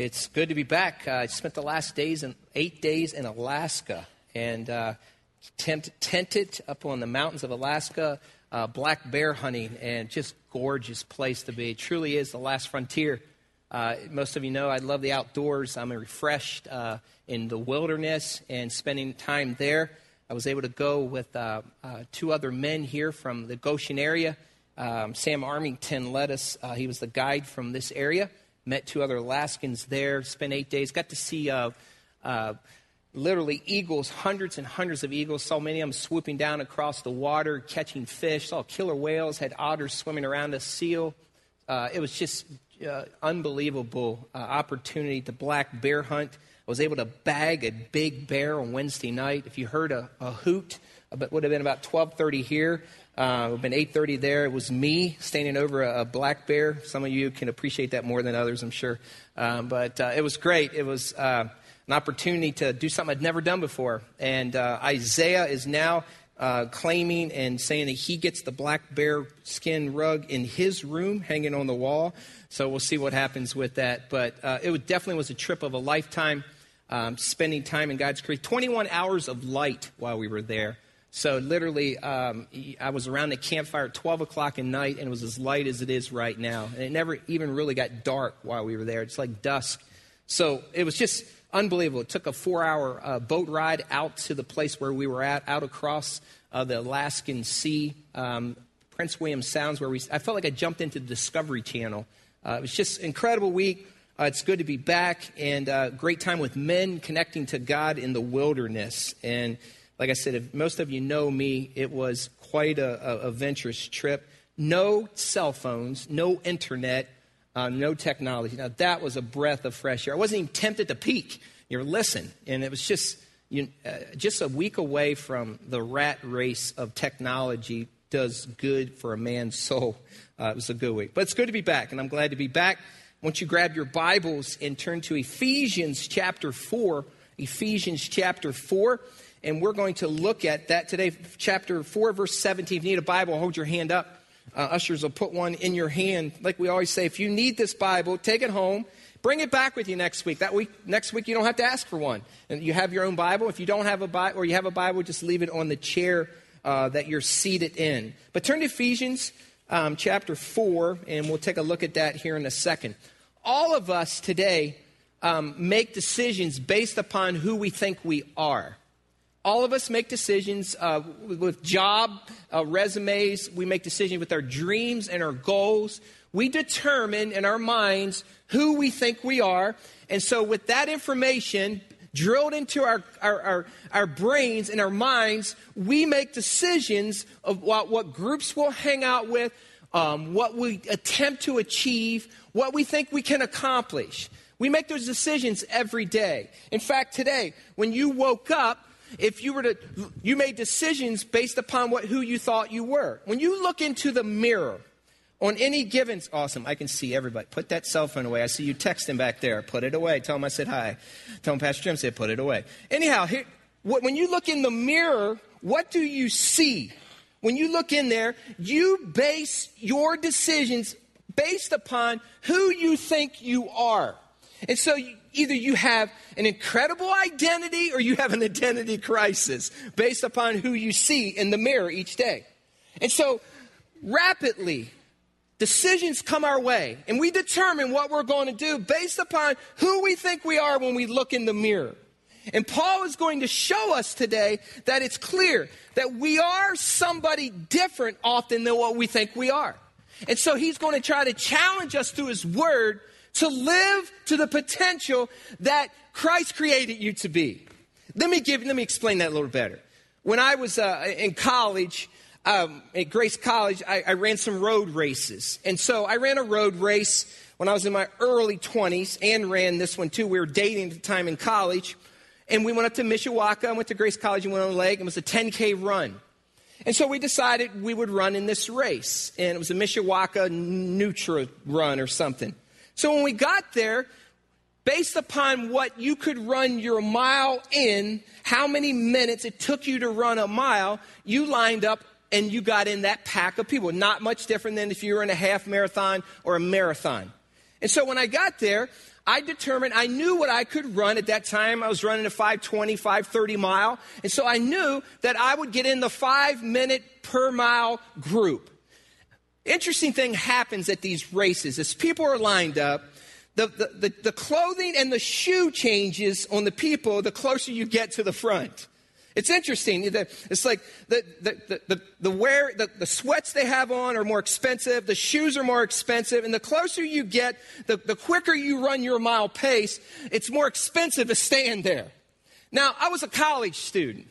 It's good to be back. Uh, I spent the last days in eight days in Alaska and uh, tent, tented up on the mountains of Alaska, uh, black bear hunting, and just gorgeous place to be. It truly is the last frontier. Uh, most of you know I love the outdoors. I'm refreshed uh, in the wilderness and spending time there. I was able to go with uh, two other men here from the Goshen area. Um, Sam Armington led us. he was the guide from this area met two other Alaskans there, spent eight days, got to see uh, uh, literally eagles, hundreds and hundreds of eagles, saw many of them swooping down across the water, catching fish, saw killer whales, had otters swimming around a seal. Uh, it was just uh, unbelievable uh, opportunity to black bear hunt. I was able to bag a big bear on Wednesday night. If you heard a, a hoot, it would have been about 12:30 here. Uh, it been 8:30 there. It was me standing over a, a, black bear. Some of you can appreciate that more than others, I'm sure. Um, but uh, it was great. It was uh, an opportunity to do something I'd never done before. And uh, Isaiah is now uh, claiming and saying that he gets the black bear skin rug in his room, hanging on the wall. So we'll see what happens with that. But uh, it definitely was a trip of a lifetime. Um, spending time in God's creation, 21 hours of light while we were there. So literally, um, I was around the campfire at 12 o'clock at night, and it was as light as it is right now. And it never even really got dark while we were there. It's like dusk. So it was just unbelievable. It took a four-hour uh, boat ride out to the place where we were at, out across uh, the Alaskan Sea, um, Prince William Sounds, where we. I felt like I jumped into the Discovery Channel. Uh, it was just incredible week. Uh, it's good to be back, and uh, great time with men connecting to God in the wilderness and like I said, if most of you know me, it was quite a, a, a venturous trip. No cell phones, no internet, uh, no technology. Now, that was a breath of fresh air. I wasn't even tempted to peek or listen. And it was just, you, uh, just a week away from the rat race of technology does good for a man's soul. Uh, it was a good week. But it's good to be back, and I'm glad to be back. Once you grab your Bibles and turn to Ephesians chapter 4, Ephesians chapter 4 and we're going to look at that today, chapter 4, verse 17. If you need a Bible, hold your hand up. Uh, ushers will put one in your hand. Like we always say, if you need this Bible, take it home. Bring it back with you next week. That week, next week, you don't have to ask for one. And you have your own Bible. If you don't have a Bible, or you have a Bible, just leave it on the chair uh, that you're seated in. But turn to Ephesians um, chapter 4, and we'll take a look at that here in a second. All of us today um, make decisions based upon who we think we are. All of us make decisions uh, with job uh, resumes. We make decisions with our dreams and our goals. We determine in our minds who we think we are. And so, with that information drilled into our, our, our, our brains and our minds, we make decisions of what, what groups we'll hang out with, um, what we attempt to achieve, what we think we can accomplish. We make those decisions every day. In fact, today, when you woke up, if you were to you made decisions based upon what who you thought you were. When you look into the mirror on any given awesome i can see everybody. Put that cell phone away. I see you texting back there. Put it away. Tell them i said hi. Tell them pastor jim said put it away. Anyhow here, when you look in the mirror what do you see? When you look in there you base your decisions based upon who you think you are and so either you have an incredible identity or you have an identity crisis based upon who you see in the mirror each day. And so, rapidly, decisions come our way, and we determine what we're going to do based upon who we think we are when we look in the mirror. And Paul is going to show us today that it's clear that we are somebody different often than what we think we are. And so he's going to try to challenge us through his word to live to the potential that Christ created you to be. Let me give, let me explain that a little better. When I was uh, in college, um, at Grace College, I, I ran some road races. And so I ran a road race when I was in my early 20s and ran this one too. We were dating at the time in college. And we went up to Mishawaka, I went to Grace College and went on a leg. It was a 10K run. And so we decided we would run in this race. And it was a Mishawaka Nutra run or something. So when we got there, based upon what you could run your mile in, how many minutes it took you to run a mile, you lined up and you got in that pack of people. Not much different than if you were in a half marathon or a marathon. And so when I got there, I determined I knew what I could run at that time. I was running a 520, 530 mile. And so I knew that I would get in the five minute per mile group. Interesting thing happens at these races as people are lined up. The, the, the, the clothing and the shoe changes on the people the closer you get to the front. It's interesting. It's like the, the, the, the, wear, the, the sweats they have on are more expensive, the shoes are more expensive, and the closer you get, the, the quicker you run your mile pace, it's more expensive to stand there. Now, I was a college student,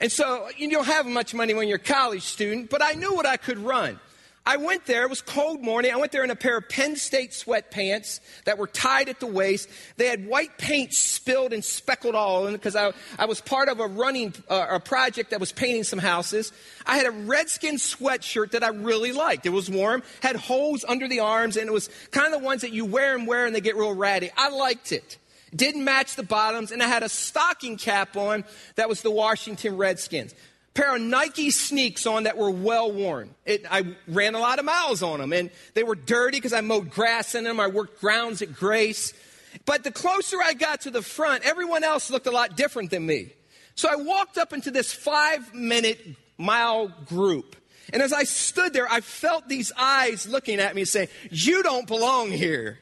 and so you don't have much money when you're a college student, but I knew what I could run. I went there, it was cold morning. I went there in a pair of Penn State sweatpants that were tied at the waist. They had white paint spilled and speckled all in because I, I was part of a running uh, a project that was painting some houses. I had a redskin sweatshirt that I really liked. It was warm, had holes under the arms, and it was kind of the ones that you wear and wear and they get real ratty. I liked it. Didn't match the bottoms, and I had a stocking cap on that was the Washington Redskins pair of Nike sneaks on that were well worn. It, I ran a lot of miles on them, and they were dirty because I mowed grass in them. I worked grounds at Grace. But the closer I got to the front, everyone else looked a lot different than me. So I walked up into this five minute mile group. And as I stood there, I felt these eyes looking at me saying, You don't belong here.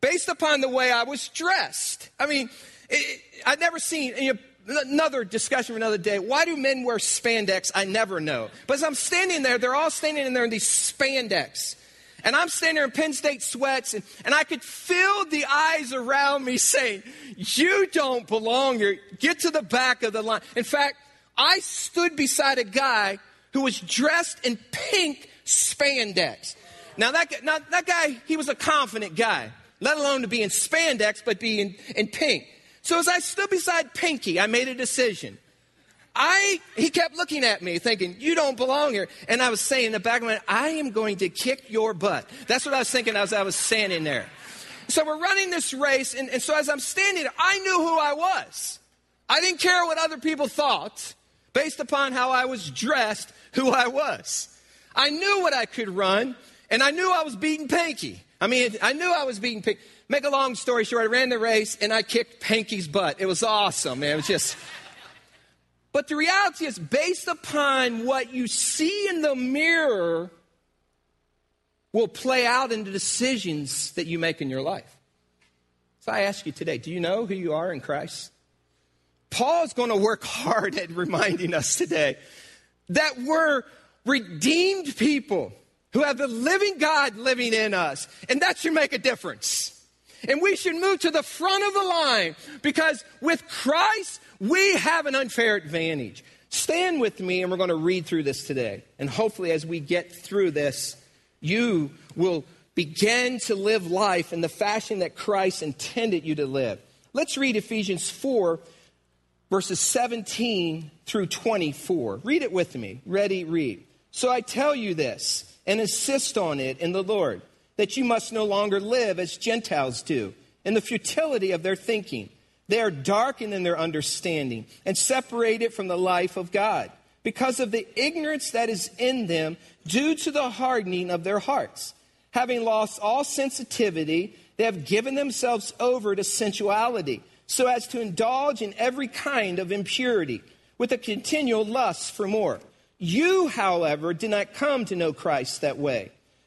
Based upon the way I was dressed. I mean, it, I'd never seen, you know, another discussion for another day. Why do men wear spandex? I never know. But as I'm standing there, they're all standing in there in these spandex. And I'm standing there in Penn State sweats, and, and I could feel the eyes around me saying, You don't belong here. Get to the back of the line. In fact, I stood beside a guy who was dressed in pink spandex. Now, that, now, that guy, he was a confident guy, let alone to be in spandex, but be in, in pink. So as I stood beside Pinky, I made a decision. I, he kept looking at me thinking, you don't belong here. And I was saying in the back of my mind, I am going to kick your butt. That's what I was thinking as I was standing there. So we're running this race. And, and so as I'm standing there, I knew who I was. I didn't care what other people thought based upon how I was dressed, who I was. I knew what I could run and I knew I was beating Pinky. I mean, I knew I was beating Pinky. Make a long story short, I ran the race and I kicked Pinky's butt. It was awesome, man. It was just. But the reality is, based upon what you see in the mirror, will play out in the decisions that you make in your life. So I ask you today do you know who you are in Christ? Paul's going to work hard at reminding us today that we're redeemed people who have the living God living in us, and that should make a difference. And we should move to the front of the line because with Christ, we have an unfair advantage. Stand with me and we're going to read through this today. And hopefully, as we get through this, you will begin to live life in the fashion that Christ intended you to live. Let's read Ephesians 4, verses 17 through 24. Read it with me. Ready, read. So I tell you this and insist on it in the Lord that you must no longer live as Gentiles do, in the futility of their thinking. They are darkened in their understanding and separated from the life of God because of the ignorance that is in them due to the hardening of their hearts. Having lost all sensitivity, they have given themselves over to sensuality so as to indulge in every kind of impurity with a continual lust for more. You, however, did not come to know Christ that way.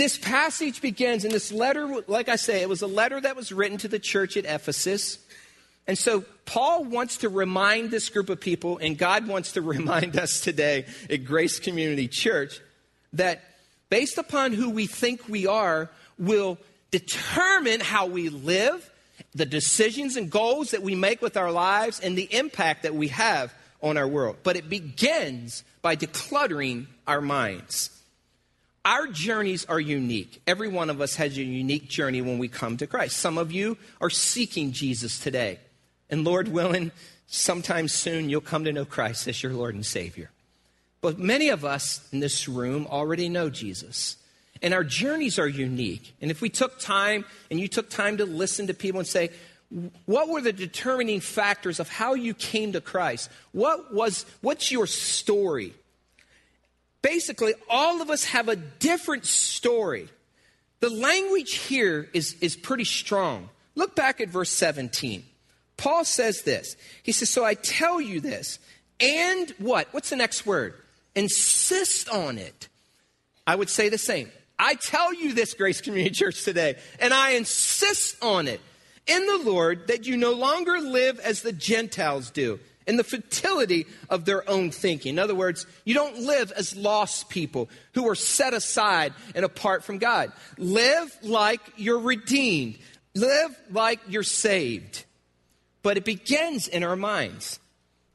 This passage begins in this letter, like I say, it was a letter that was written to the church at Ephesus. And so Paul wants to remind this group of people, and God wants to remind us today at Grace Community Church, that based upon who we think we are, will determine how we live, the decisions and goals that we make with our lives, and the impact that we have on our world. But it begins by decluttering our minds. Our journeys are unique. Every one of us has a unique journey when we come to Christ. Some of you are seeking Jesus today. And Lord willing, sometime soon you'll come to know Christ as your Lord and Savior. But many of us in this room already know Jesus. And our journeys are unique. And if we took time and you took time to listen to people and say, what were the determining factors of how you came to Christ? What was what's your story? Basically, all of us have a different story. The language here is, is pretty strong. Look back at verse 17. Paul says this. He says, So I tell you this, and what? What's the next word? Insist on it. I would say the same. I tell you this, Grace Community Church, today, and I insist on it in the Lord that you no longer live as the Gentiles do, in the futility of their own thinking. In other words, you don't live as lost people who are set aside and apart from God. Live like you're redeemed, live like you're saved. But it begins in our minds.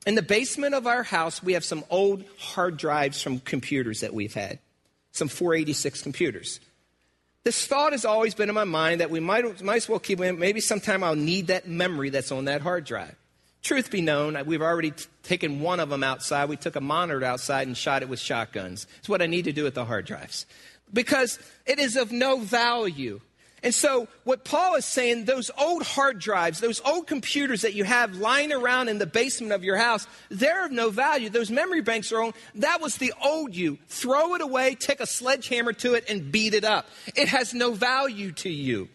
In the basement of our house, we have some old hard drives from computers that we've had, some 486 computers. This thought has always been in my mind that we might, might as well keep. Maybe sometime I'll need that memory that's on that hard drive. Truth be known, we've already t- taken one of them outside. We took a monitor outside and shot it with shotguns. It's what I need to do with the hard drives. Because it is of no value. And so, what Paul is saying, those old hard drives, those old computers that you have lying around in the basement of your house, they're of no value. Those memory banks are old. That was the old you. Throw it away, take a sledgehammer to it, and beat it up. It has no value to you.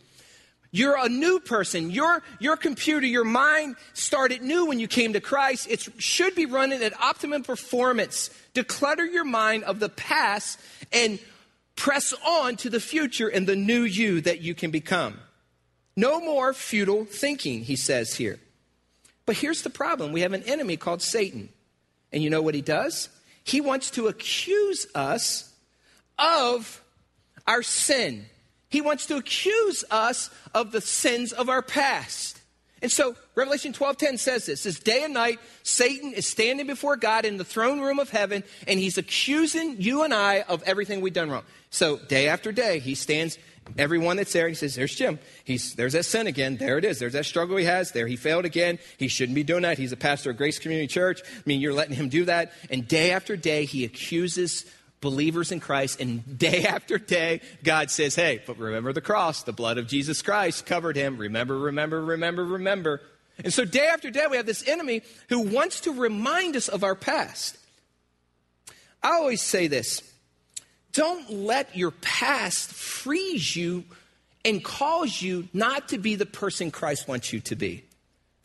You're a new person. Your, your computer, your mind started new when you came to Christ. It should be running at optimum performance. Declutter your mind of the past and Press on to the future and the new you that you can become. No more futile thinking, he says here. But here's the problem we have an enemy called Satan. And you know what he does? He wants to accuse us of our sin. He wants to accuse us of the sins of our past. And so Revelation 12:10 says this, says day and night Satan is standing before God in the throne room of heaven and he's accusing you and I of everything we've done wrong. So day after day he stands everyone that's there he says there's Jim. He's there's that sin again. There it is. There's that struggle he has. There he failed again. He shouldn't be doing that. He's a pastor of Grace Community Church. I mean you're letting him do that and day after day he accuses believers in Christ, and day after day, God says, Hey, but remember the cross, the blood of Jesus Christ covered him. Remember, remember, remember, remember. And so, day after day, we have this enemy who wants to remind us of our past. I always say this don't let your past freeze you and cause you not to be the person Christ wants you to be.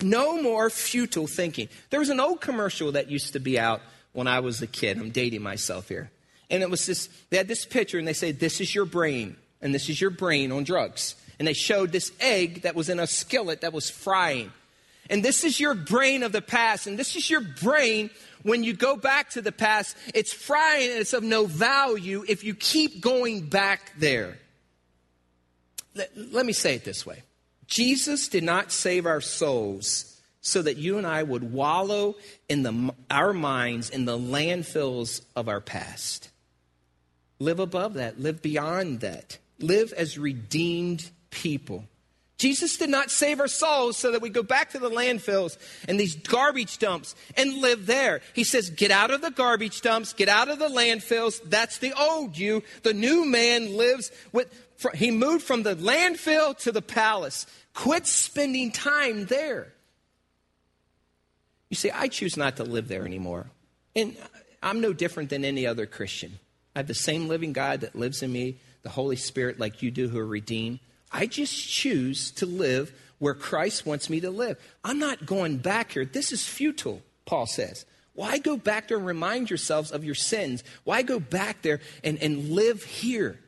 No more futile thinking. There was an old commercial that used to be out when I was a kid. I'm dating myself here. And it was this, they had this picture and they said, This is your brain, and this is your brain on drugs. And they showed this egg that was in a skillet that was frying. And this is your brain of the past, and this is your brain when you go back to the past. It's frying and it's of no value if you keep going back there. Let, let me say it this way Jesus did not save our souls so that you and I would wallow in the, our minds in the landfills of our past. Live above that, live beyond that, live as redeemed people. Jesus did not save our souls so that we go back to the landfills and these garbage dumps and live there. He says, get out of the garbage dumps, get out of the landfills. That's the old you. The new man lives with, he moved from the landfill to the palace. Quit spending time there. You see, I choose not to live there anymore. And I'm no different than any other Christian. I have the same living God that lives in me, the Holy Spirit, like you do, who are redeemed. I just choose to live where Christ wants me to live. I'm not going back here. This is futile, Paul says. Why go back there and remind yourselves of your sins? Why go back there and, and live here?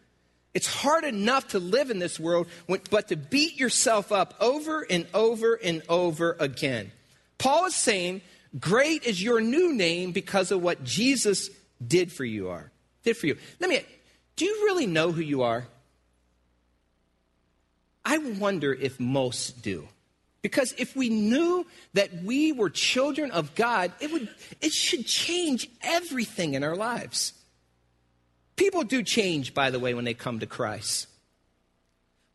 It's hard enough to live in this world, but to beat yourself up over and over and over again. Paul is saying, Great is your new name because of what Jesus did for you are did for you. Let me, do you really know who you are? I wonder if most do. Because if we knew that we were children of God, it, would, it should change everything in our lives. People do change, by the way, when they come to Christ.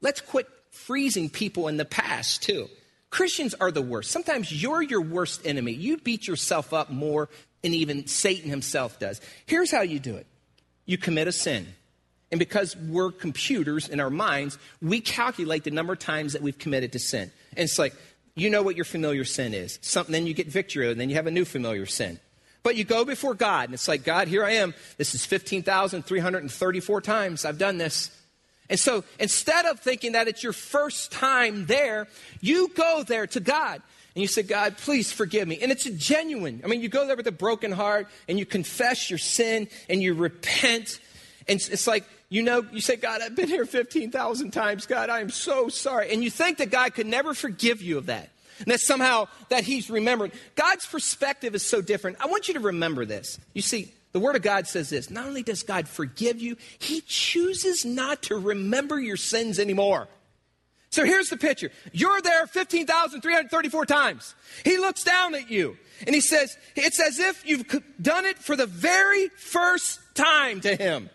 Let's quit freezing people in the past, too. Christians are the worst. Sometimes you're your worst enemy. You beat yourself up more than even Satan himself does. Here's how you do it you commit a sin. And because we're computers in our minds, we calculate the number of times that we've committed to sin. And it's like, you know what your familiar sin is. Something, then you get victory, and then you have a new familiar sin. But you go before God, and it's like, God, here I am. This is 15,334 times I've done this. And so instead of thinking that it's your first time there, you go there to God. And you say, God, please forgive me. And it's genuine. I mean, you go there with a broken heart and you confess your sin and you repent. And it's like, you know, you say, God, I've been here 15,000 times. God, I am so sorry. And you think that God could never forgive you of that. And that somehow that he's remembered. God's perspective is so different. I want you to remember this. You see, the Word of God says this not only does God forgive you, He chooses not to remember your sins anymore. So here's the picture you're there 15,334 times. He looks down at you and He says, It's as if you've done it for the very first time to Him.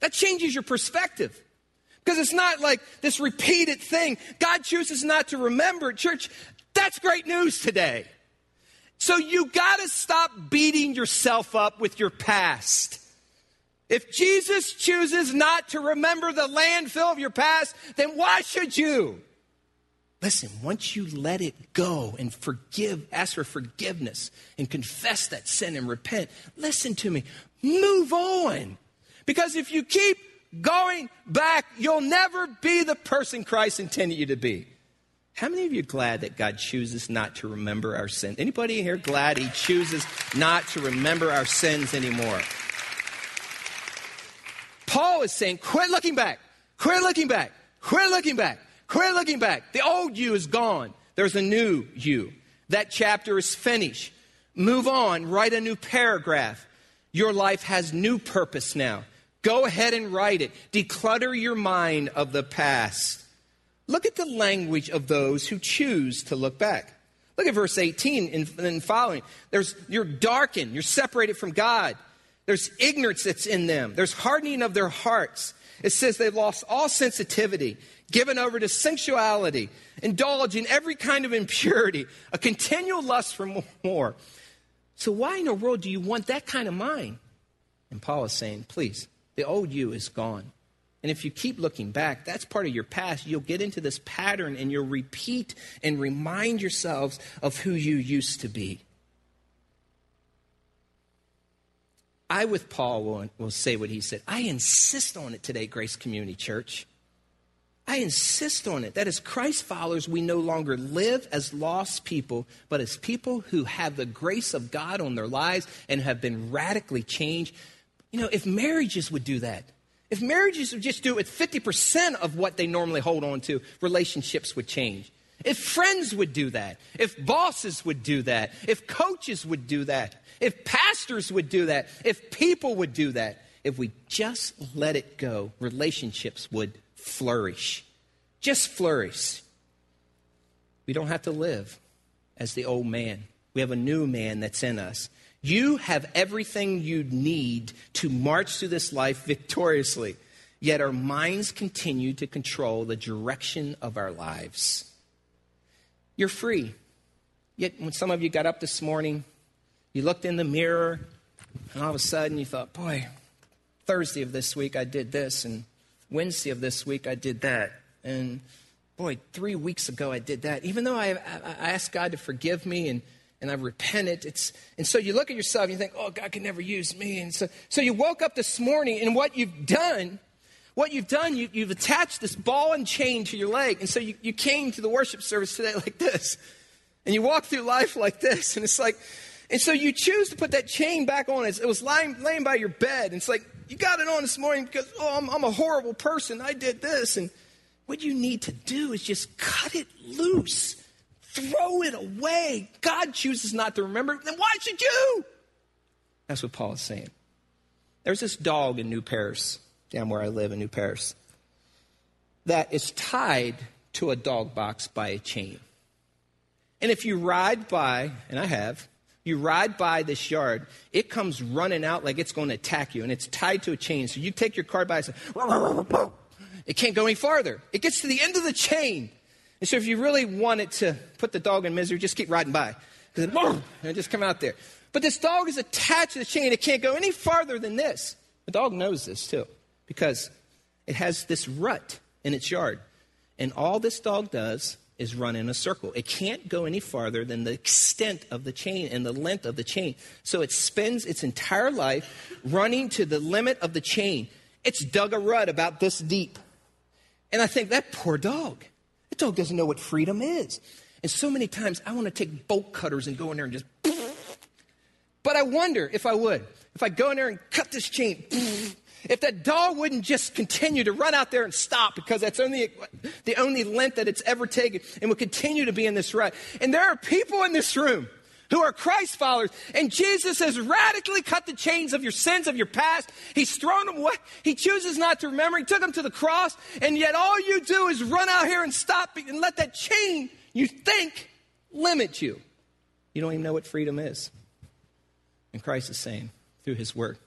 That changes your perspective. Because it's not like this repeated thing. God chooses not to remember. Church, that's great news today. So you got to stop beating yourself up with your past. If Jesus chooses not to remember the landfill of your past, then why should you? Listen, once you let it go and forgive, ask for forgiveness and confess that sin and repent, listen to me, move on. Because if you keep going back, you'll never be the person Christ intended you to be. How many of you are glad that God chooses not to remember our sins? Anybody here glad he chooses not to remember our sins anymore? Paul is saying, quit looking back. Quit looking back. Quit looking back. Quit looking back. The old you is gone. There's a new you. That chapter is finished. Move on. Write a new paragraph. Your life has new purpose now. Go ahead and write it. Declutter your mind of the past. Look at the language of those who choose to look back. Look at verse 18 and, following. There's, you're darkened, you're separated from God. There's ignorance that's in them, there's hardening of their hearts. It says they've lost all sensitivity, given over to sensuality, indulging every kind of impurity, a continual lust for more. So, why in the world do you want that kind of mind? And Paul is saying, please, the old you is gone. And if you keep looking back, that's part of your past. You'll get into this pattern and you'll repeat and remind yourselves of who you used to be. I, with Paul, will, will say what he said. I insist on it today, Grace Community Church. I insist on it that as Christ followers, we no longer live as lost people, but as people who have the grace of God on their lives and have been radically changed you know, if marriages would do that, if marriages would just do it with 50% of what they normally hold on to, relationships would change. If friends would do that, if bosses would do that, if coaches would do that, if pastors would do that, if people would do that, if we just let it go, relationships would flourish. Just flourish. We don't have to live as the old man. We have a new man that's in us. You have everything you need to march through this life victoriously, yet our minds continue to control the direction of our lives. You're free. Yet, when some of you got up this morning, you looked in the mirror, and all of a sudden you thought, boy, Thursday of this week I did this, and Wednesday of this week I did that, and boy, three weeks ago I did that. Even though I, I, I asked God to forgive me and and I've repented. It's, and so you look at yourself and you think, oh, God can never use me. And so, so you woke up this morning and what you've done, what you've done, you, you've attached this ball and chain to your leg. And so you, you came to the worship service today like this. And you walk through life like this. And it's like, and so you choose to put that chain back on. It was lying, laying by your bed. And it's like, you got it on this morning because, oh, I'm, I'm a horrible person. I did this. And what you need to do is just cut it loose Throw it away. God chooses not to remember. Then why should you? That's what Paul is saying. There's this dog in New Paris, down where I live in New Paris, that is tied to a dog box by a chain. And if you ride by, and I have, you ride by this yard, it comes running out like it's going to attack you, and it's tied to a chain. So you take your car by and say, it can't go any farther. It gets to the end of the chain, And so if you really wanted to put the dog in misery, just keep riding by. Because it just come out there. But this dog is attached to the chain. It can't go any farther than this. The dog knows this too, because it has this rut in its yard. And all this dog does is run in a circle. It can't go any farther than the extent of the chain and the length of the chain. So it spends its entire life running to the limit of the chain. It's dug a rut about this deep. And I think, that poor dog. That dog doesn't know what freedom is. And so many times I want to take bolt cutters and go in there and just. But I wonder if I would. If I go in there and cut this chain, if that dog wouldn't just continue to run out there and stop because that's only the only length that it's ever taken and would continue to be in this rut. And there are people in this room who are Christ followers, and Jesus has radically cut the chains of your sins of your past. He's thrown them away. He chooses not to remember. He took them to the cross, and yet all you do is run out here and stop and let that chain you think limit you. You don't even know what freedom is. And Christ is saying through his word,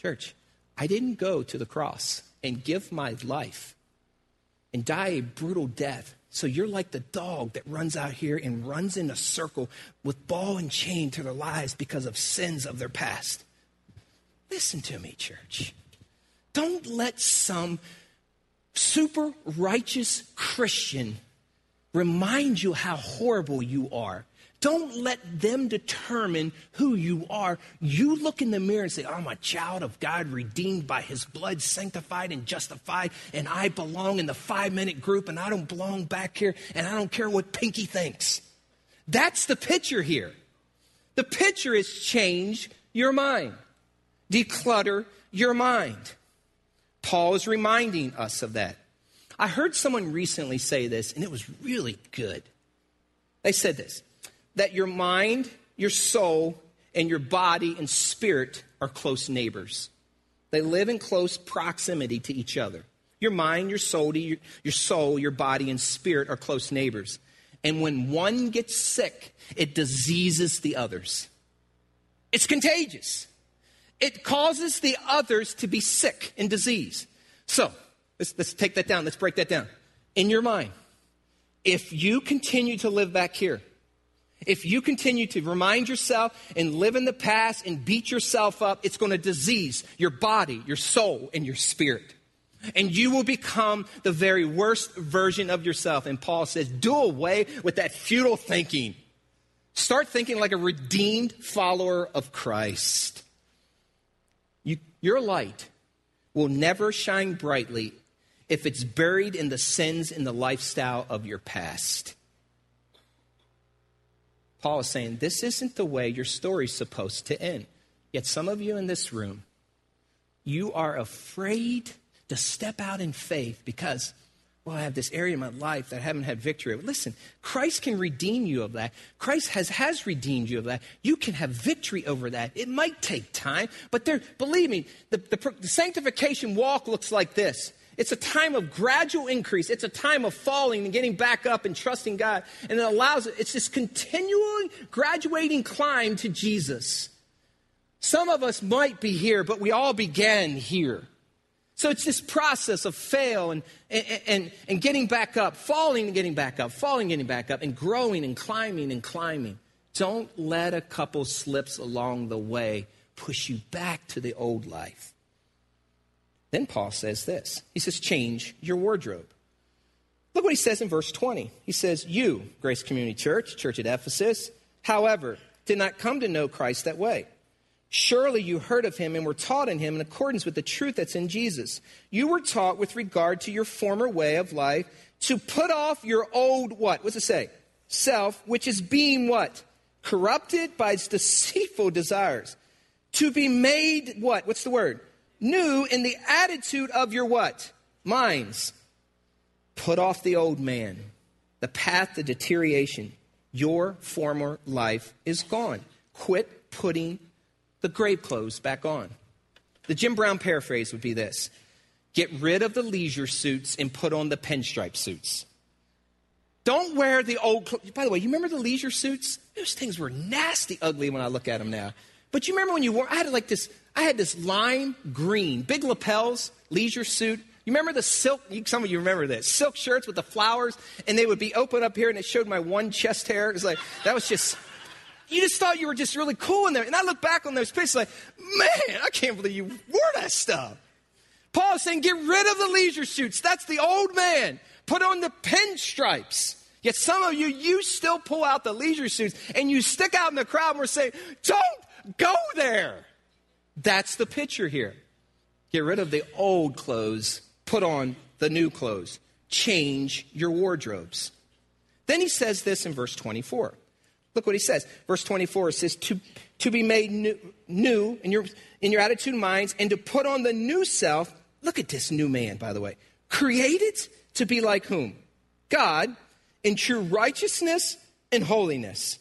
Church, I didn't go to the cross and give my life and die a brutal death. So you're like the dog that runs out here and runs in a circle with ball and chain to their lives because of sins of their past. Listen to me, church. Don't let some super righteous Christian remind you how horrible you are don't let them determine who you are. You look in the mirror and say, I'm a child of God, redeemed by his blood, sanctified and justified, and I belong in the five minute group, and I don't belong back here, and I don't care what Pinky thinks. That's the picture here. The picture is change your mind, declutter your mind. Paul is reminding us of that. I heard someone recently say this, and it was really good. They said this that your mind, your soul, and your body and spirit are close neighbors. They live in close proximity to each other. Your mind, your soul, your, soul, your body, and spirit are close neighbors. And when one gets sick, it diseases the others. It's contagious. It causes the others to be sick and disease. So, let's, let's take that down. Let's break that down. In your mind, if you continue to live back here, if you continue to remind yourself and live in the past and beat yourself up, it's going to disease your body, your soul, and your spirit. And you will become the very worst version of yourself. And Paul says, do away with that futile thinking. Start thinking like a redeemed follower of Christ. You, your light will never shine brightly if it's buried in the sins and the lifestyle of your past. Paul is saying, This isn't the way your story's supposed to end. Yet some of you in this room, you are afraid to step out in faith because, well, I have this area in my life that I haven't had victory. Listen, Christ can redeem you of that. Christ has, has redeemed you of that. You can have victory over that. It might take time, but there, believe me, the, the, the sanctification walk looks like this. It's a time of gradual increase. It's a time of falling and getting back up and trusting God. And it allows it's this continuing, graduating climb to Jesus. Some of us might be here, but we all began here. So it's this process of fail and, and, and, and getting back up, falling and getting back up, falling and getting back up, and growing and climbing and climbing. Don't let a couple slips along the way push you back to the old life. Then Paul says this He says, change your wardrobe. Look what he says in verse 20. He says, You, Grace Community Church, church at Ephesus, however, did not come to know Christ that way. Surely you heard of him and were taught in him in accordance with the truth that's in Jesus. You were taught with regard to your former way of life to put off your old what? What's it say? Self, which is being what? Corrupted by its deceitful desires. To be made what? What's the word? New in the attitude of your what? Minds. Put off the old man, the path to deterioration. Your former life is gone. Quit putting the grave clothes back on. The Jim Brown paraphrase would be this Get rid of the leisure suits and put on the pinstripe suits. Don't wear the old clothes. By the way, you remember the leisure suits? Those things were nasty ugly when I look at them now. But you remember when you wore, I had like this, I had this lime green, big lapels, leisure suit, You remember the silk, some of you remember this, silk shirts with the flowers, and they would be open up here, and it showed my one chest hair. It was like, that was just, you just thought you were just really cool in there. And I look back on those pictures like, man, I can't believe you wore that stuff. Paul is saying, get rid of the leisure suits. That's the old man. Put on the pinstripes. Yet some of you, you still pull out the leisure suits and you stick out in the crowd and we're saying, don't go there. That's the picture here. Get rid of the old clothes put on the new clothes. Change your wardrobes. Then he says this in verse 24. Look what he says. Verse 24 says, To, to be made new, new in, your, in your attitude and minds, and to put on the new self. Look at this new man, by the way. Created to be like whom? God in true righteousness and holiness.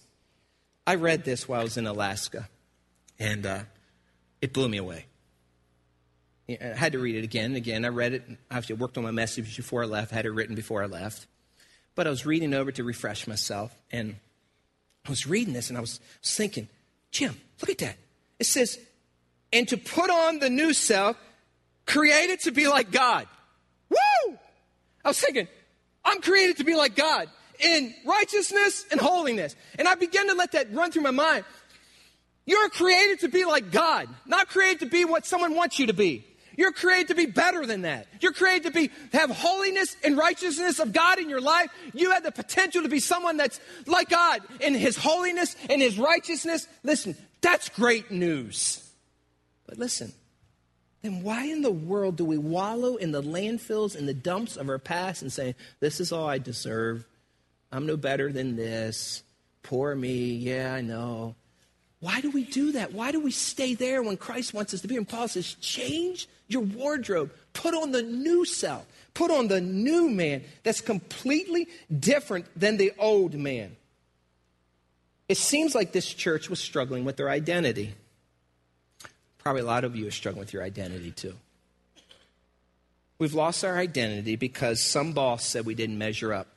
I read this while I was in Alaska, and uh, it blew me away. I had to read it again again. I read it. I worked on my message before I left. I had it written before I left. But I was reading over to refresh myself. And I was reading this and I was thinking, Jim, look at that. It says, and to put on the new self, created to be like God. Woo! I was thinking, I'm created to be like God in righteousness and holiness. And I began to let that run through my mind. You're created to be like God, not created to be what someone wants you to be. You're created to be better than that. You're created to be have holiness and righteousness of God in your life. You have the potential to be someone that's like God in his holiness and his righteousness. Listen, that's great news. But listen, then why in the world do we wallow in the landfills and the dumps of our past and say, This is all I deserve? I'm no better than this. Poor me. Yeah, I know. Why do we do that? Why do we stay there when Christ wants us to be? And Paul says, change your wardrobe. Put on the new self. Put on the new man that's completely different than the old man. It seems like this church was struggling with their identity. Probably a lot of you are struggling with your identity too. We've lost our identity because some boss said we didn't measure up.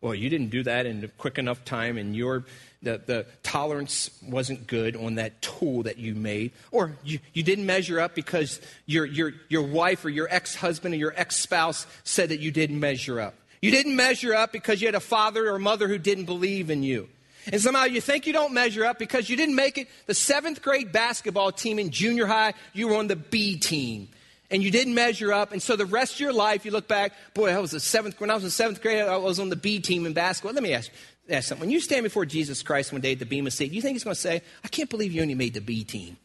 Well, you didn't do that in a quick enough time, and your the, the tolerance wasn't good on that tool that you made. Or you, you didn't measure up because your, your, your wife or your ex husband or your ex spouse said that you didn't measure up. You didn't measure up because you had a father or mother who didn't believe in you. And somehow you think you don't measure up because you didn't make it the seventh grade basketball team in junior high, you were on the B team and you didn't measure up. And so the rest of your life, you look back, boy, I was the seventh, when I was in seventh grade, I was on the B team in basketball. Let me ask, ask something. When you stand before Jesus Christ one day at the Bema Seat, you think he's going to say, I can't believe you only made the B team?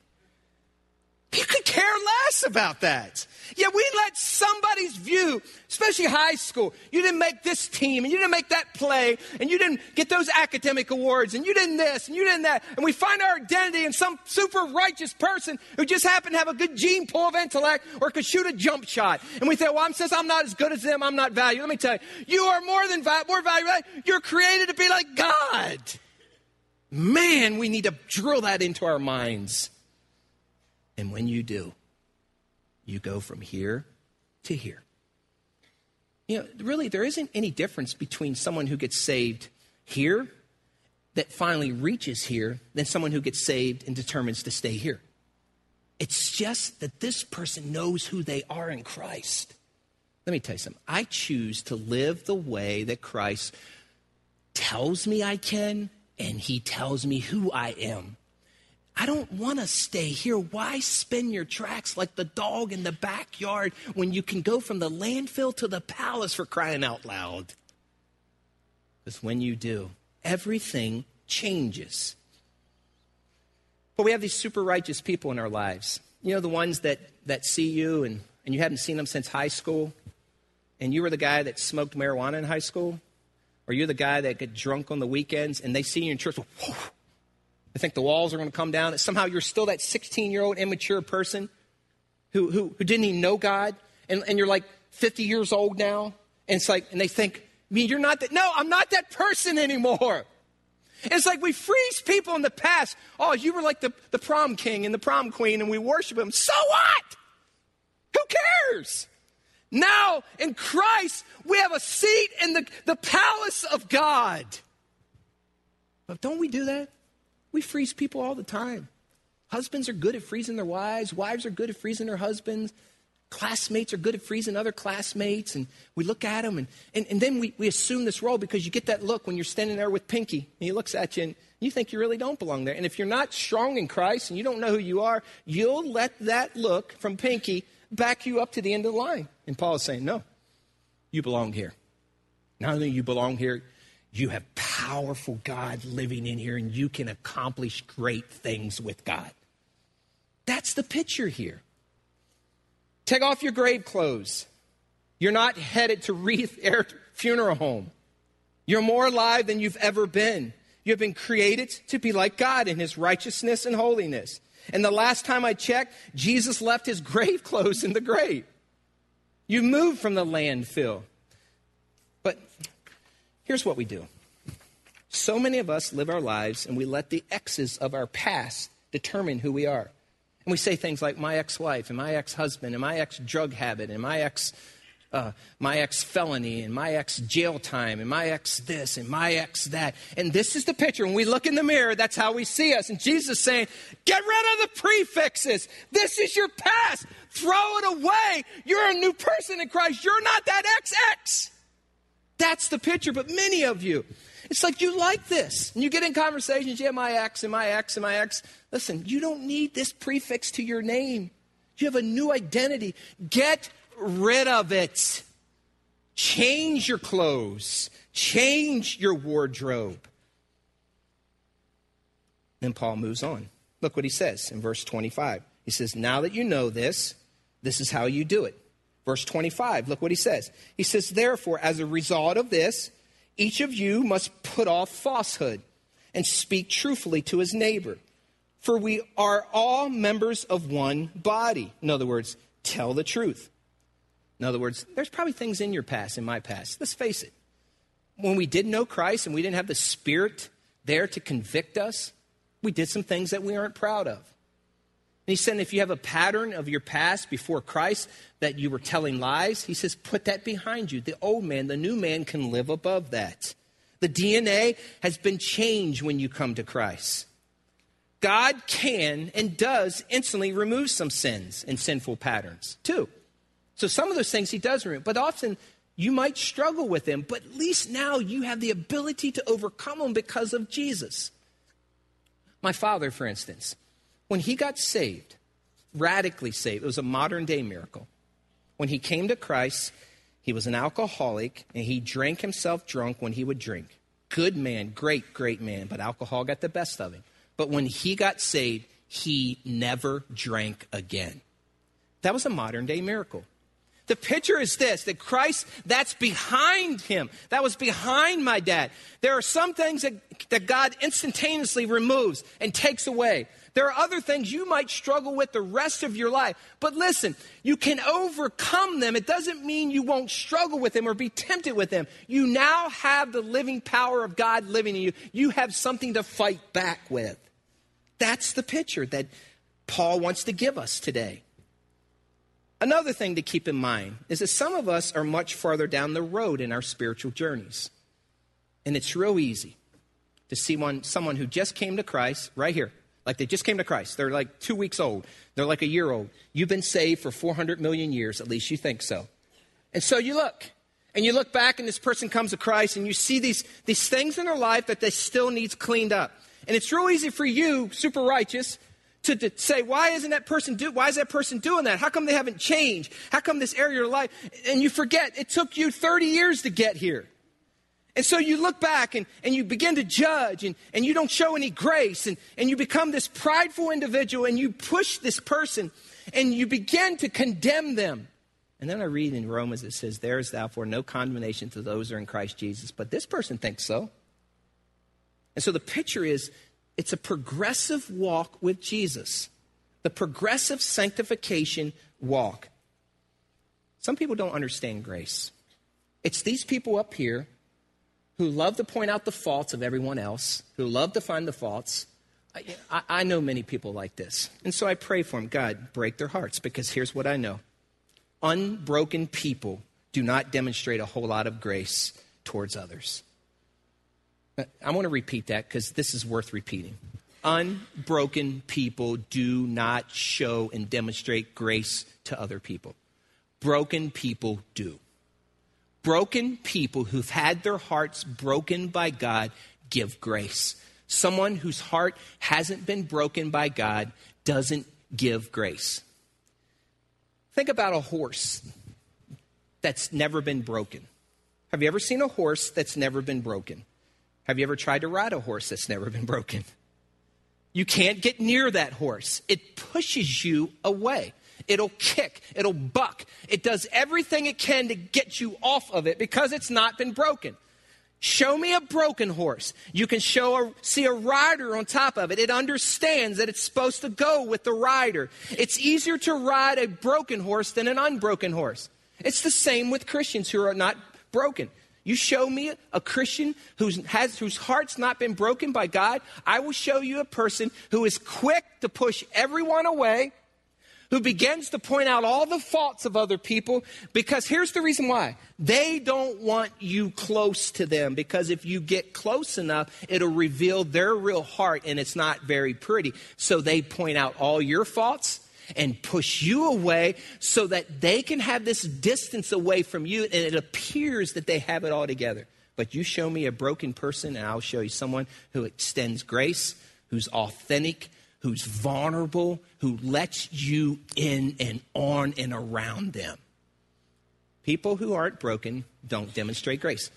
Care less about that. Yeah, we let somebody's view, especially high school, you didn't make this team and you didn't make that play and you didn't get those academic awards and you didn't this and you didn't that. And we find our identity in some super righteous person who just happened to have a good gene pool of intellect or could shoot a jump shot. And we say, well, I'm, since I'm not as good as them, I'm not valued. Let me tell you, you are more than va- more valuable. You're created to be like God. Man, we need to drill that into our minds. And when you do, you go from here to here. You know, really, there isn't any difference between someone who gets saved here that finally reaches here than someone who gets saved and determines to stay here. It's just that this person knows who they are in Christ. Let me tell you something. I choose to live the way that Christ tells me I can, and he tells me who I am. I don't want to stay here. Why spin your tracks like the dog in the backyard when you can go from the landfill to the palace for crying out loud? Because when you do, everything changes. But we have these super righteous people in our lives. You know, the ones that, that see you and, and you haven't seen them since high school, and you were the guy that smoked marijuana in high school, or you're the guy that get drunk on the weekends, and they see you in church. Whoa, I think the walls are going to come down. Somehow you're still that 16 year old immature person who, who, who didn't even know God, and, and you're like 50 years old now. And it's like, and they think, I mean, you're not that. No, I'm not that person anymore. It's like we freeze people in the past. Oh, you were like the, the prom king and the prom queen, and we worship him. So what? Who cares? Now, in Christ, we have a seat in the, the palace of God. But don't we do that? We freeze people all the time. Husbands are good at freezing their wives, wives are good at freezing their husbands. Classmates are good at freezing other classmates, and we look at them, and, and, and then we, we assume this role because you get that look when you're standing there with Pinky, and he looks at you, and you think you really don't belong there. And if you're not strong in Christ and you don't know who you are, you'll let that look from Pinky back you up to the end of the line. And Paul is saying, No, you belong here. Not only you belong here, you have powerful God living in here, and you can accomplish great things with God. That's the picture here. Take off your grave clothes. You're not headed to Wreath Air Funeral Home. You're more alive than you've ever been. You have been created to be like God in his righteousness and holiness. And the last time I checked, Jesus left his grave clothes in the grave. You moved from the landfill. But here's what we do so many of us live our lives and we let the X's of our past determine who we are. And we say things like my ex wife and my ex husband and my ex drug habit and my ex. Uh, my ex felony and my ex jail time and my ex this and my ex that. And this is the picture. When we look in the mirror, that's how we see us. And Jesus saying, get rid of the prefixes. This is your past. Throw it away. You're a new person in Christ. You're not that XX. That's the picture. But many of you, it's like you like this. And you get in conversations, yeah, my ex and my ex and my ex. Listen, you don't need this prefix to your name. You have a new identity. Get rid of it. Change your clothes, change your wardrobe. Then Paul moves on. Look what he says in verse 25. He says, Now that you know this, this is how you do it. Verse 25, look what he says. He says, Therefore, as a result of this, each of you must put off falsehood and speak truthfully to his neighbor. For we are all members of one body. In other words, tell the truth. In other words, there's probably things in your past, in my past. Let's face it. When we didn't know Christ and we didn't have the Spirit there to convict us, we did some things that we aren't proud of. He said, if you have a pattern of your past before Christ that you were telling lies, he says, put that behind you. The old man, the new man can live above that. The DNA has been changed when you come to Christ. God can and does instantly remove some sins and sinful patterns, too. So some of those things he does remove, but often you might struggle with them, but at least now you have the ability to overcome them because of Jesus. My father, for instance, when he got saved, radically saved, it was a modern day miracle. When he came to Christ, he was an alcoholic and he drank himself drunk when he would drink. Good man, great, great man, but alcohol got the best of him. But when he got saved, he never drank again. That was a modern day miracle. The picture is this that Christ, that's behind him. That was behind my dad. There are some things that, that God instantaneously removes and takes away. There are other things you might struggle with the rest of your life. But listen, you can overcome them. It doesn't mean you won't struggle with them or be tempted with them. You now have the living power of God living in you. You have something to fight back with. That's the picture that Paul wants to give us today. Another thing to keep in mind is that some of us are much farther down the road in our spiritual journeys. And it's real easy to see one, someone who just came to Christ right here, like they just came to Christ. They're like two weeks old, they're like a year old. You've been saved for 400 million years, at least you think so. And so you look, and you look back, and this person comes to Christ, and you see these, these things in their life that they still needs cleaned up. And it's real easy for you, super righteous, to, to, say, why isn't that person do, why is that person doing that? How come they haven't changed? How come this area of life? And you forget it took you 30 years to get here. And so you look back and, and you begin to judge and, and you don't show any grace and, and you become this prideful individual and you push this person and you begin to condemn them. And then I read in Romans it says, There is therefore no condemnation to those who are in Christ Jesus. But this person thinks so. And so the picture is it's a progressive walk with Jesus, the progressive sanctification walk. Some people don't understand grace. It's these people up here who love to point out the faults of everyone else, who love to find the faults. I, I, know many people like this. And so I pray for them God, break their hearts, because here's what I know unbroken people do not demonstrate a whole lot of grace towards others. I want to repeat that because this is worth repeating. Unbroken people do not show and demonstrate grace to other people. broken people do. Broken people who've had their hearts broken by God give grace. Someone whose heart hasn't been broken by God doesn't give grace. Think about a horse that's never been broken. Have you ever seen a horse that's never been broken? Have you ever tried to ride a horse that's never been broken? You can't get near that horse. It pushes you away. It'll kick, it'll buck. It does everything it can to get you off of it because it's not been broken. Show me a broken horse. You can show a, see a rider on top of it. It understands that it's supposed to go with the rider. It's easier to ride a broken horse than an unbroken horse. It's the same with Christians who are not broken. You show me a Christian who's, has, whose heart's not been broken by God, I will show you a person who is quick to push everyone away who begins to point out all the faults of other people because here's the reason why. They don't want you close to them because if you get close enough, it'll reveal their real heart and it's not very pretty. So they point out all your faults and push you away so that they can have this distance away from you and it appears that they have it all together. But you show me a broken person and I'll show you someone who extends grace, who's authentic, who's vulnerable, who lets you in and on and around them. People who aren't broken don't demonstrate grace.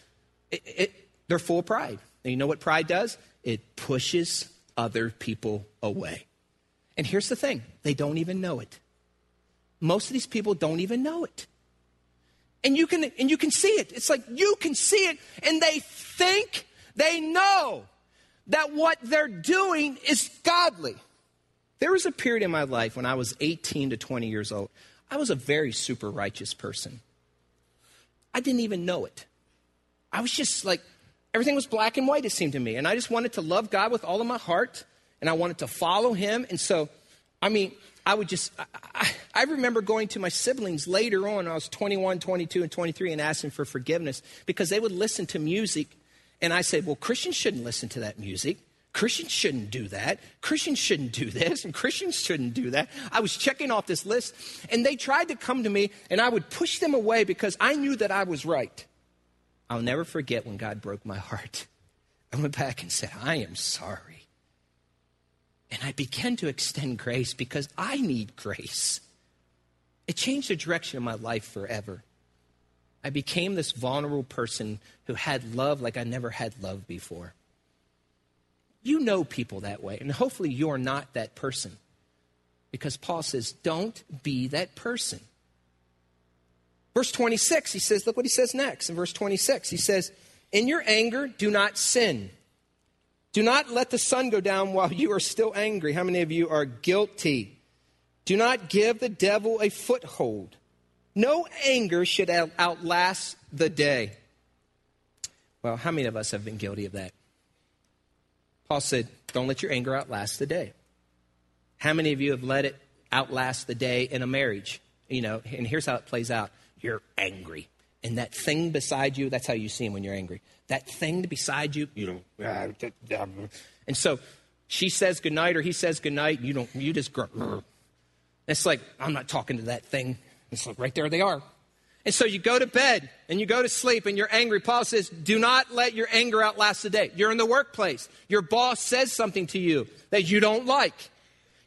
It, it, they're full of pride. And you know what pride does? It pushes other people away. And here's the thing they don't even know it. Most of these people don't even know it. And you can and you can see it. It's like you can see it and they think they know that what they're doing is godly. There was a period in my life when I was 18 to 20 years old. I was a very super righteous person. I didn't even know it. I was just like, everything was black and white, it seemed to me. And I just wanted to love God with all of my heart, and I wanted to follow Him. And so, I mean, I would just, I, I, remember going to my siblings later on, I was 21, 22, and 23, and asking for forgiveness because they would listen to music. And I said, well, Christians shouldn't listen to that music. Christians shouldn't do that. Christians shouldn't do this, and Christians shouldn't do that. I was checking off this list, and they tried to come to me, and I would push them away because I knew that I was right. I'll never forget when God broke my heart. I went back and said, I am sorry. And I began to extend grace because I need grace. It changed the direction of my life forever. I became this vulnerable person who had love like I never had love before. You know people that way, and hopefully you're not that person. Because Paul says, don't be that person. Verse 26, he says, look what he says next. In verse 26, he says, In your anger, do not sin. Do not let the sun go down while you are still angry. How many of you are guilty? Do not give the devil a foothold. No anger should outlast the day. Well, how many of us have been guilty of that? Paul said, Don't let your anger outlast the day. How many of you have let it outlast the day in a marriage? You know, and here's how it plays out you're angry. And that thing beside you, that's how you see him when you're angry. That thing beside you, you don't. Ah, and so she says goodnight or he says goodnight, you don't, you just, it's like, I'm not talking to that thing. It's like, right there they are. And so you go to bed and you go to sleep and you're angry. Paul says, do not let your anger outlast the day. You're in the workplace. Your boss says something to you that you don't like.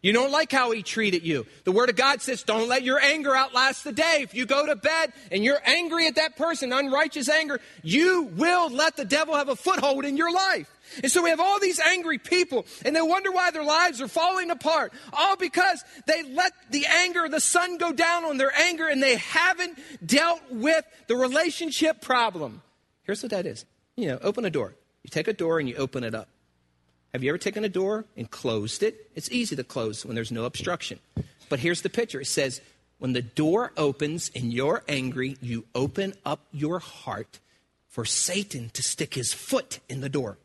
You don't like how he treated you. The Word of God says, don't let your anger outlast the day. If you go to bed and you're angry at that person, unrighteous anger, you will let the devil have a foothold in your life. And so we have all these angry people, and they wonder why their lives are falling apart. All because they let the anger, the sun go down on their anger, and they haven't dealt with the relationship problem. Here's what that is you know, open a door. You take a door and you open it up. Have you ever taken a door and closed it? It's easy to close when there's no obstruction. But here's the picture it says, when the door opens and you're angry, you open up your heart for Satan to stick his foot in the door.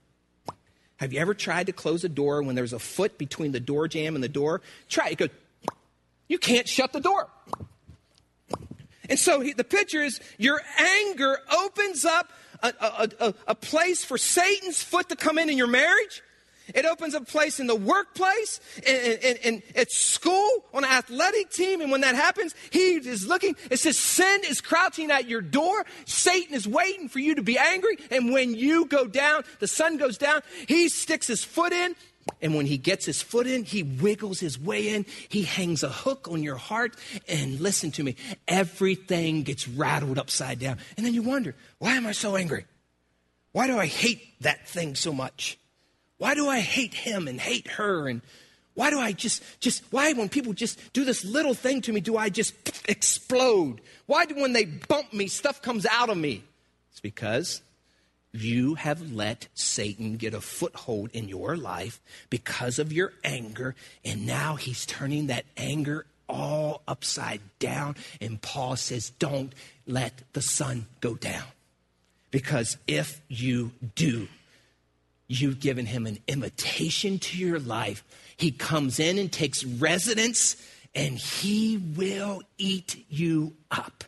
Have you ever tried to close a door when there's a foot between the door jamb and the door? Try it. Go. You can't shut the door. And so he, the picture is your anger opens up a, a, a, a place for Satan's foot to come in in your marriage. It opens a place in the workplace, and, and, at school, on an athletic team. And when that happens, he is looking. It says sin is crouching at your door. Satan is waiting for you to be angry. And when you go down, the sun goes down, he sticks his foot in. And when he gets his foot in, he wiggles his way in. He hangs a hook on your heart. And listen to me, everything gets rattled upside down. And then you wonder, why am I so angry? Why do I hate that thing so much? Why do I hate him and hate her? And why do I just, just, why when people just do this little thing to me, do I just explode? Why do when they bump me, stuff comes out of me? It's because you have let Satan get a foothold in your life because of your anger, and now he's turning that anger all upside down. And Paul says, Don't let the sun go down. Because if you do, you've given him an invitation to your life. He comes in and takes residence, and he will eat you up.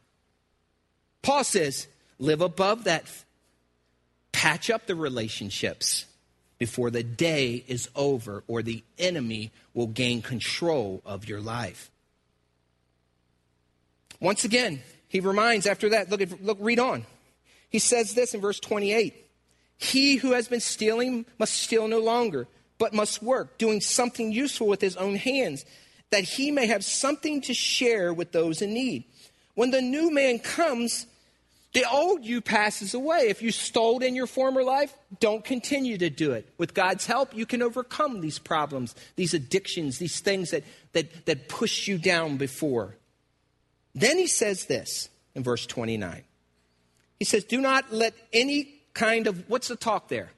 Paul says, live above that. Patch up the relationships before the day is over or the enemy will gain control of your life. Once again, he reminds after that, look at look read on. He says this in verse 28 He who has been stealing must steal no longer, but must work, doing something useful with his own hands, that he may have something to share with those in need. When the new man comes, the old you passes away. If you stole in your former life, don't continue to do it. With God's help, you can overcome these problems, these addictions, these things that, that, that push you down before. Then he says this in verse 29 he says, Do not let any kind of, what's the talk there?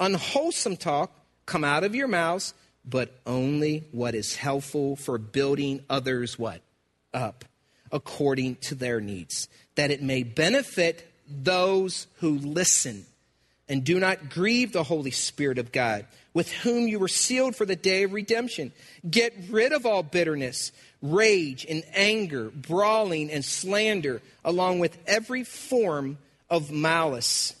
Unwholesome talk come out of your mouths, but only what is helpful for building others what? Up, according to their needs, that it may benefit those who listen. And do not grieve the Holy Spirit of God, with whom you were sealed for the day of redemption. Get rid of all bitterness, rage, and anger, brawling, and slander, along with every form of malice.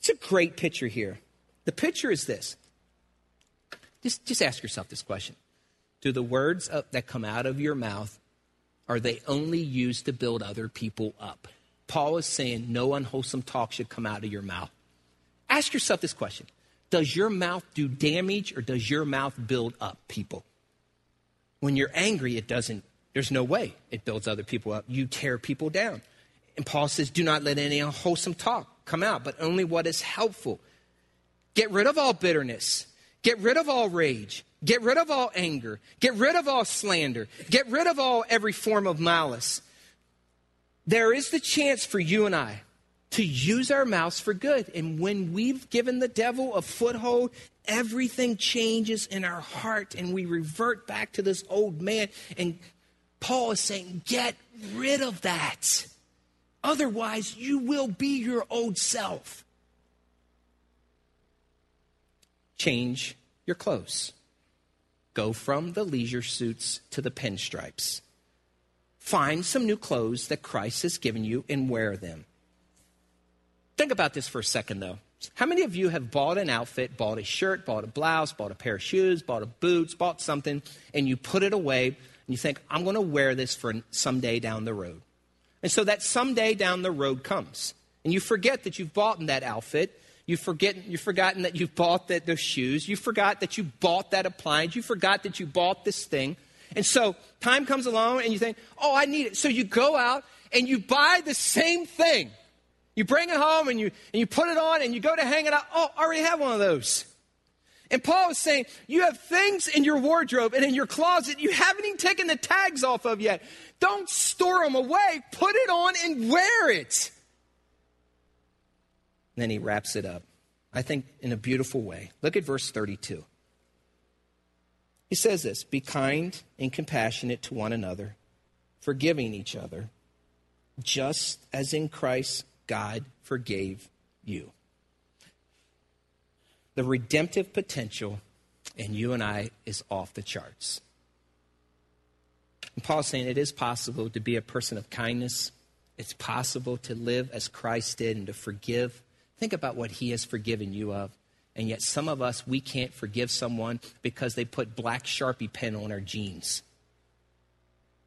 It's a great picture here. The picture is this. Just, just ask yourself this question. Do the words of, that come out of your mouth, are they only used to build other people up? Paul is saying no unwholesome talk should come out of your mouth. Ask yourself this question. Does your mouth do damage or does your mouth build up people? When you're angry, it doesn't, there's no way it builds other people up. You tear people down. And Paul says, do not let any unwholesome talk come out, but only what is helpful. Get rid of all bitterness. Get rid of all rage. Get rid of all anger. Get rid of all slander. Get rid of all every form of malice. There is the chance for you and I to use our mouths for good. And when we've given the devil a foothold, everything changes in our heart and we revert back to this old man. And Paul is saying, get rid of that. Otherwise, you will be your old self. Change your clothes. Go from the leisure suits to the pinstripes. Find some new clothes that Christ has given you and wear them. Think about this for a second, though. How many of you have bought an outfit, bought a shirt, bought a blouse, bought a pair of shoes, bought a boots, bought something, and you put it away and you think, I'm going to wear this for some day down the road? And so that someday down the road comes. And you forget that you've bought that outfit. You forget, you've forgotten that you've bought that, those shoes. You forgot that you bought that appliance. You forgot that you bought this thing. And so time comes along and you think, oh, I need it. So you go out and you buy the same thing. You bring it home and you, and you put it on and you go to hang it out. Oh, I already have one of those. And Paul is saying, you have things in your wardrobe and in your closet you haven't even taken the tags off of yet. Don't store them away. Put it on and wear it. And then he wraps it up, I think, in a beautiful way. Look at verse 32. He says this Be kind and compassionate to one another, forgiving each other, just as in Christ God forgave you the redemptive potential in you and I is off the charts. And Paul's saying it is possible to be a person of kindness. It's possible to live as Christ did and to forgive. Think about what he has forgiven you of. And yet, some of us, we can't forgive someone because they put black Sharpie pen on our jeans.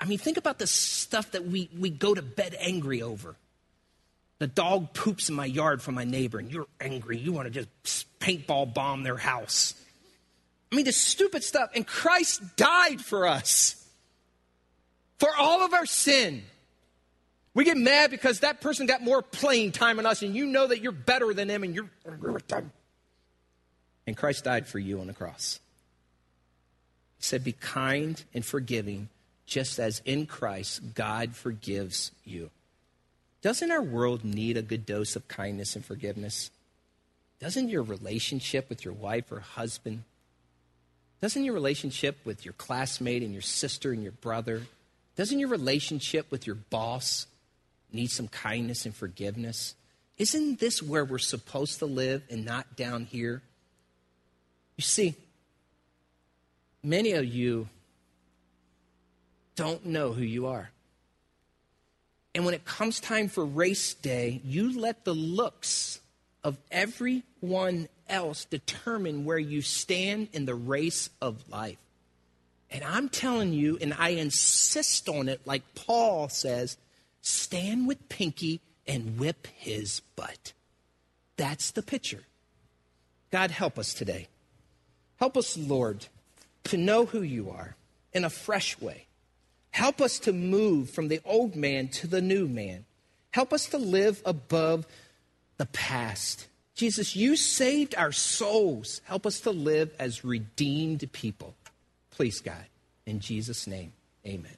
I mean, think about the stuff that we, we go to bed angry over. The dog poops in my yard from my neighbor, and you're angry. You want to just paintball bomb their house. I mean, the stupid stuff. And Christ died for us, for all of our sin. We get mad because that person got more playing time than us, and you know that you're better than them, and you're angry with them. And Christ died for you on the cross. He said, Be kind and forgiving, just as in Christ God forgives you. Doesn't our world need a good dose of kindness and forgiveness? Doesn't your relationship with your wife or husband, doesn't your relationship with your classmate and your sister and your brother, doesn't your relationship with your boss need some kindness and forgiveness? Isn't this where we're supposed to live and not down here? You see, many of you don't know who you are. And when it comes time for race day, you let the looks of everyone else determine where you stand in the race of life. And I'm telling you, and I insist on it, like Paul says, stand with Pinky and whip his butt. That's the picture. God, help us today. Help us, Lord, to know who you are in a fresh way. Help us to move from the old man to the new man. Help us to live above the past. Jesus, you saved our souls. Help us to live as redeemed people. Please, God, in Jesus' name, amen.